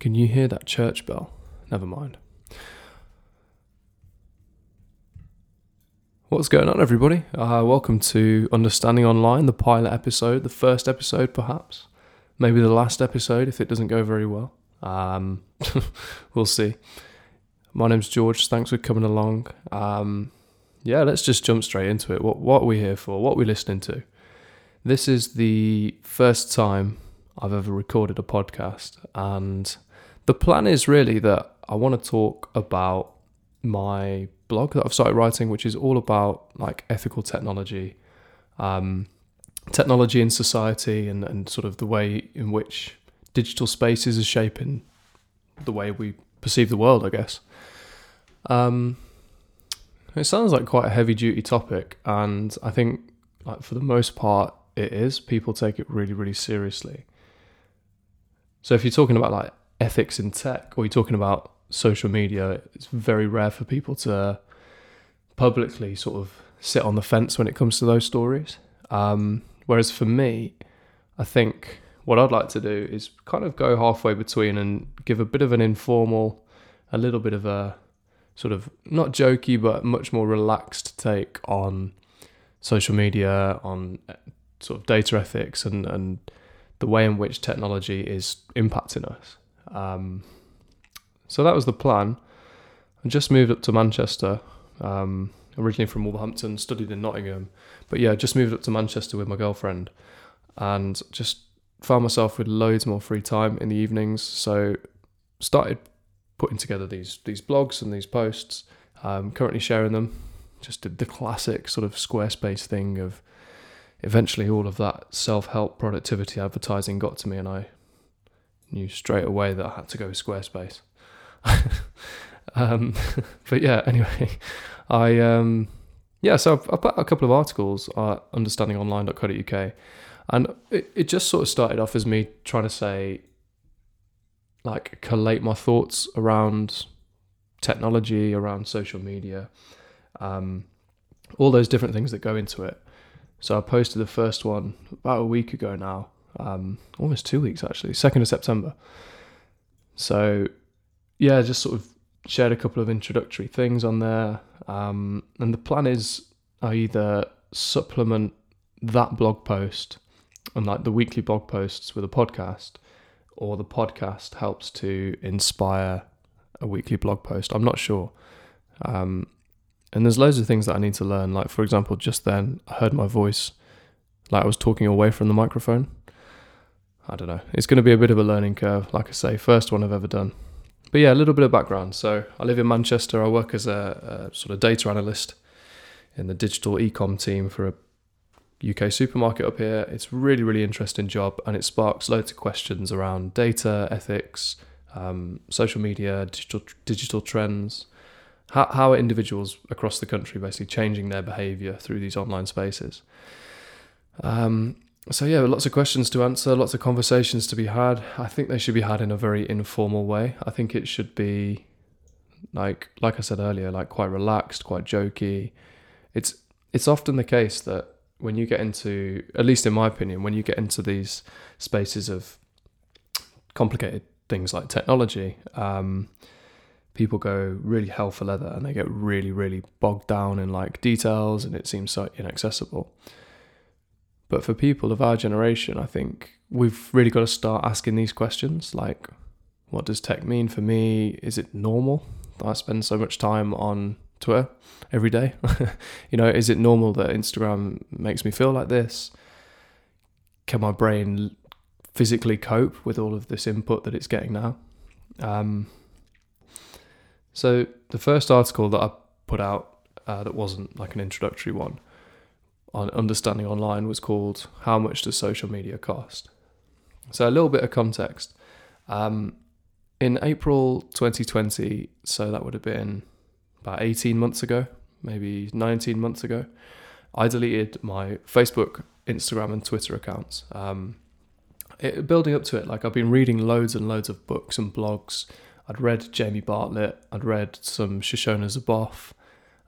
Can you hear that church bell? Never mind. What's going on, everybody? Uh, welcome to Understanding Online, the pilot episode, the first episode, perhaps. Maybe the last episode if it doesn't go very well. Um, we'll see. My name's George. Thanks for coming along. Um, yeah, let's just jump straight into it. What, what are we here for? What are we listening to? This is the first time I've ever recorded a podcast, and the plan is really that I want to talk about my blog that I've started writing, which is all about like ethical technology, um, technology in society, and, and sort of the way in which digital spaces are shaping the way we perceive the world, I guess. Um, it sounds like quite a heavy duty topic, and I think like for the most part it is. People take it really, really seriously. So if you're talking about like ethics in tech or you're talking about social media, it's very rare for people to publicly sort of sit on the fence when it comes to those stories. Um, whereas for me, I think what I'd like to do is kind of go halfway between and give a bit of an informal, a little bit of a sort of not jokey, but much more relaxed take on social media, on sort of data ethics, and, and the way in which technology is impacting us. Um, so that was the plan. I just moved up to Manchester, um, originally from Wolverhampton, studied in Nottingham. But yeah, just moved up to Manchester with my girlfriend and just found myself with loads more free time in the evenings. So started putting together these these blogs and these posts. Um, currently sharing them. Just did the classic sort of Squarespace thing of eventually all of that self help productivity advertising got to me, and I knew straight away that I had to go with Squarespace. um, but yeah, anyway, I um, yeah, so I've, put a couple of articles at understandingonline.co.uk, and it, it just sort of started off as me trying to say, like, collate my thoughts around technology, around social media, um, all those different things that go into it. So I posted the first one about a week ago now, um, almost two weeks actually, second of September. So yeah, just sort of shared a couple of introductory things on there, um, and the plan is I either supplement that blog post and like the weekly blog posts with a podcast, or the podcast helps to inspire a weekly blog post. I'm not sure. Um, and there's loads of things that I need to learn. Like, for example, just then I heard my voice, like I was talking away from the microphone. I don't know. It's going to be a bit of a learning curve. Like I say, first one I've ever done. But yeah, a little bit of background. So I live in Manchester. I work as a, a sort of data analyst in the digital ecom team for a UK supermarket up here. It's really, really interesting job, and it sparks loads of questions around data ethics, um, social media, digital digital trends, how, how are individuals across the country basically changing their behaviour through these online spaces? Um, so yeah, lots of questions to answer, lots of conversations to be had. I think they should be had in a very informal way. I think it should be like like I said earlier, like quite relaxed, quite jokey. It's it's often the case that when you get into at least in my opinion, when you get into these spaces of complicated things like technology, um, people go really hell for leather and they get really, really bogged down in like details and it seems so inaccessible. But for people of our generation, I think we've really got to start asking these questions like, what does tech mean for me? Is it normal that I spend so much time on Twitter every day? you know, is it normal that Instagram makes me feel like this? Can my brain physically cope with all of this input that it's getting now? Um, so the first article that I put out uh, that wasn't like an introductory one on understanding online was called "How much does social media cost?" So a little bit of context. Um, in April 2020, so that would have been about 18 months ago, maybe 19 months ago, I deleted my Facebook, Instagram, and Twitter accounts. Um, it, building up to it, like I've been reading loads and loads of books and blogs I'd read Jamie Bartlett, I'd read some Shoshana Zuboff,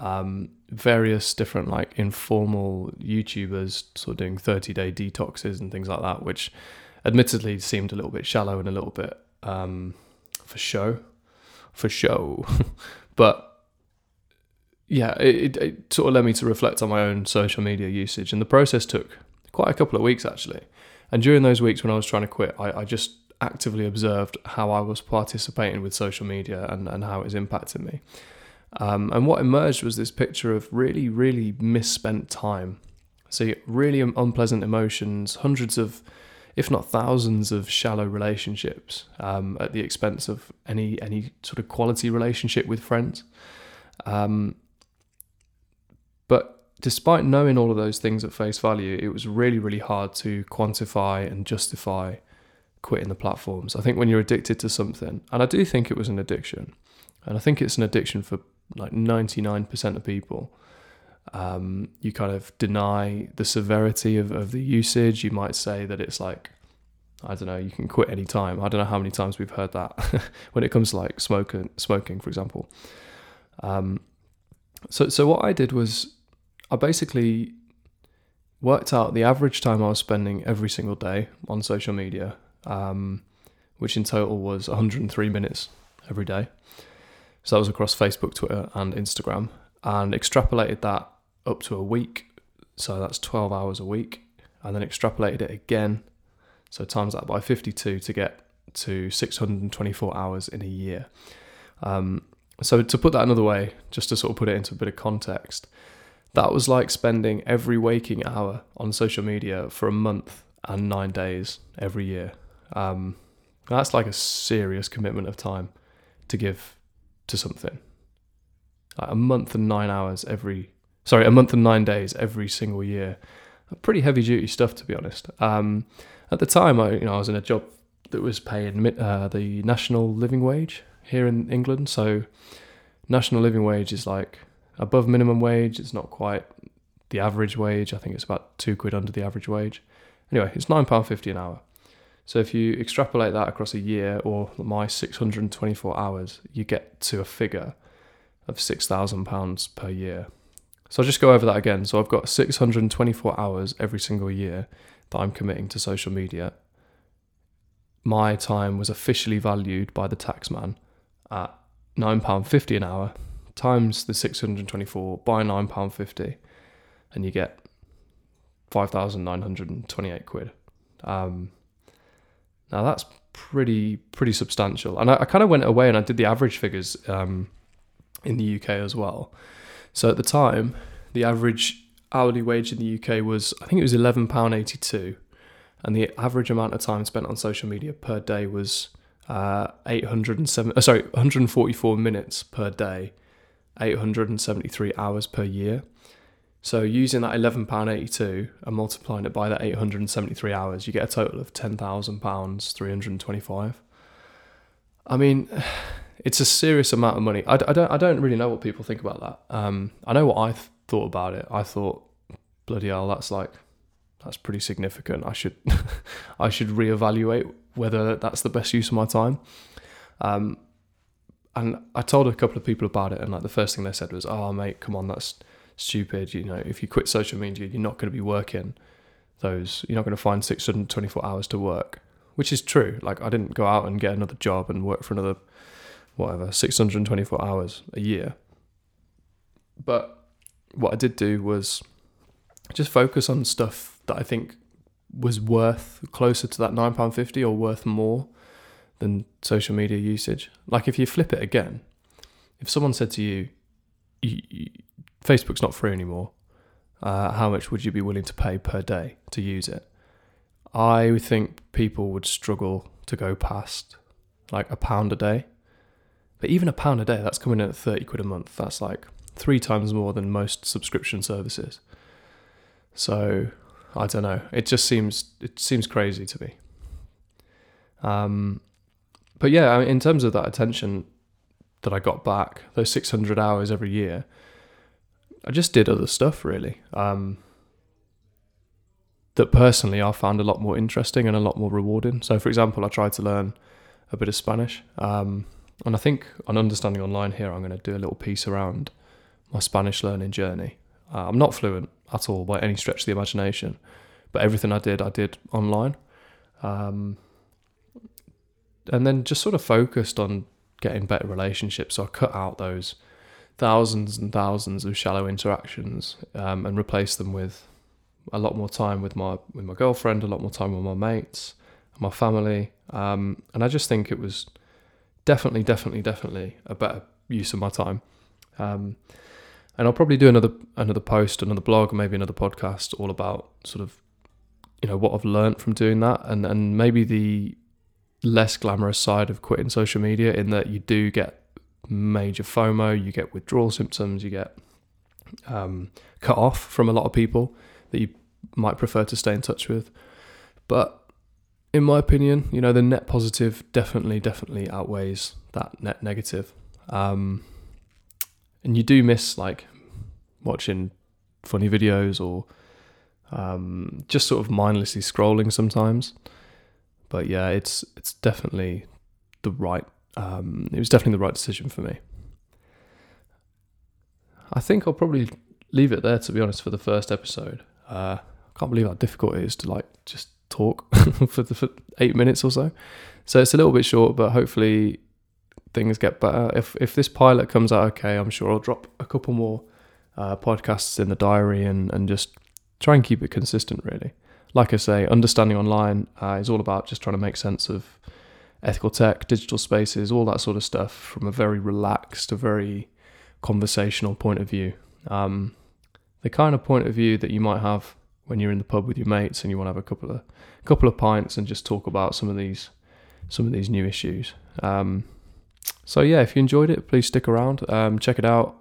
um, various different like informal YouTubers sort of doing 30 day detoxes and things like that, which admittedly seemed a little bit shallow and a little bit um, for show, for show. but yeah, it, it, sort of led me to reflect on my own social media usage, and the process took quite a couple of weeks actually. And during those weeks when I was trying to quit, I, I just actively observed how I was participating with social media and, and how it was impacting me. Um, and what emerged was this picture of really, really misspent time. See, really unpleasant emotions, hundreds of, if not thousands of shallow relationships um, at the expense of any any sort of quality relationship with friends. Um, but despite knowing all of those things at face value, it was really, really hard to quantify and justify quitting the platforms. I think when you're addicted to something, and I do think it was an addiction, and I think it's an addiction for like 99% of people. Um, you kind of deny the severity of, of the usage. You might say that it's like, I don't know, you can quit any time. I don't know how many times we've heard that when it comes to like smoking, smoking, for example. Um, so, so what I did was I basically worked out the average time I was spending every single day on social media, um, which in total was 103 minutes every day. So that was across Facebook, Twitter, and Instagram, and extrapolated that up to a week. So that's 12 hours a week, and then extrapolated it again. So times that by 52 to get to 624 hours in a year. Um, so to put that another way, just to sort of put it into a bit of context, that was like spending every waking hour on social media for a month and nine days every year. Um, that's like a serious commitment of time to give to something. Like a month and nine hours every, sorry, a month and nine days every single year. Pretty heavy duty stuff, to be honest. Um, at the time, I, you know, I was in a job that was paying uh, the national living wage here in England. So, national living wage is like above minimum wage. It's not quite the average wage. I think it's about two quid under the average wage. Anyway, it's nine pound fifty an hour. So if you extrapolate that across a year or my 624 hours, you get to a figure of £6,000 per year. So I'll just go over that again. So I've got 624 hours every single year that I'm committing to social media. My time was officially valued by the taxman at £9.50 an hour times the 624 by £9.50 and you get 5,928 quid. Um, now that's pretty pretty substantial. And I, I kind of went away and I did the average figures um, in the UK as well. So at the time, the average hourly wage in the UK was I think it was eleven pound eighty two, and the average amount of time spent on social media per day was uh, eight hundred and seven. Uh, sorry, one hundred and forty four minutes per day, eight hundred and seventy three hours per year. So using that eleven pound eighty two and multiplying it by that eight hundred and seventy three hours, you get a total of ten thousand pounds three hundred and twenty five. I mean, it's a serious amount of money. I, I, don't I don't really know what people think about that. Um, I know what I th- thought about it. I thought, bloody hell, that's like that's pretty significant. I should I should reevaluate whether that's the best use of my time. Um, and I told a couple of people about it, and like the first thing they said was, "Oh, mate, come on, that's." Stupid. You know, if you quit social media, you're not going to be working those. You're not going to find 624 hours to work, which is true. Like I didn't go out and get another job and work for another whatever 624 hours a year. But what I did do was just focus on stuff that I think was worth closer to that £9.50 or worth more than social media usage. Like if you flip it again, if someone said to you, you, Facebook's not free anymore. Uh, how much would you be willing to pay per day to use it? I think people would struggle to go past like a pound a day. But even a pound a day, that's coming in at 30 quid a month. That's like three times more than most subscription services. So I don't know. It just seems it seems crazy to me. Um, but yeah, in terms of that attention that I got back, those 600 hours every year, I just did other stuff really. Um, that personally I found a lot more interesting and a lot more rewarding. So, for example, I tried to learn a bit of Spanish, um, and I think on Understanding Online here, I'm going to do a little piece around my Spanish learning journey. Uh, I'm not fluent at all by any stretch of the imagination, but everything I did, I did online. Um, and then just sort of focused on getting better relationships. So I cut out those thousands and thousands of shallow interactions um, and replaced them with a lot more time with my with my girlfriend, a lot more time with my mates, my family, um, and I just think it was definitely, definitely, definitely a better use of my time. Um, and I'll probably do another another post, another blog, maybe another podcast, all about sort of you know what I've learned from doing that, and and maybe the less glamorous side of quitting social media, in that you do get major FOMO, you get withdrawal symptoms, you get um, cut off from a lot of people that you might prefer to stay in touch with. But in my opinion, you know, the net positive definitely, definitely outweighs that net negative. Um, and you do miss like watching funny videos or um, just sort of mindlessly scrolling sometimes. But yeah, it's it's definitely the right. Um, it was definitely the right decision for me. I think I'll probably leave it there to be honest for the first episode. Uh, I can't believe how difficult it is to like just talk for the for eight minutes or so. So it's a little bit short, but hopefully things get better. If if this pilot comes out okay, I'm sure I'll drop a couple more uh, podcasts in the diary and and just try and keep it consistent. Really, like I say, understanding online uh, is all about just trying to make sense of ethical tech, digital spaces, all that sort of stuff from a very relaxed, a very conversational point of view. Um, the kind of point of view that you might have when you're in the pub with your mates and you want to have a couple of couple of pints and just talk about some of these some of these new issues. Um, so yeah, if you enjoyed it, please stick around. Um, check it out.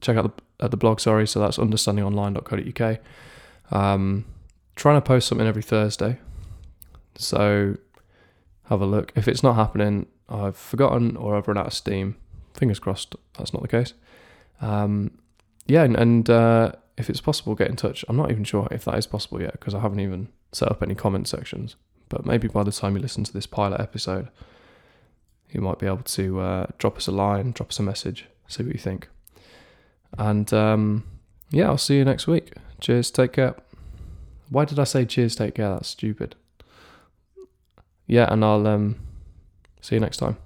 Check out the at the blog. Sorry, so that's understandingonline.co.uk. Um, trying to post something every Thursday. So have a look. If it's not happening, I've forgotten or I've run out of steam. Fingers crossed that's not the case. Um, yeah, and, and uh, if it's possible, get in touch. I'm not even sure if that is possible yet because I haven't even set up any comment sections. But maybe by the time you listen to this pilot episode, you might be able to uh, drop us a line, drop us a message, see what you think. And um, yeah, I'll see you next week. Cheers, take care. Why did I say cheers, take care? That's stupid. Yeah, and I'll um, see you next time.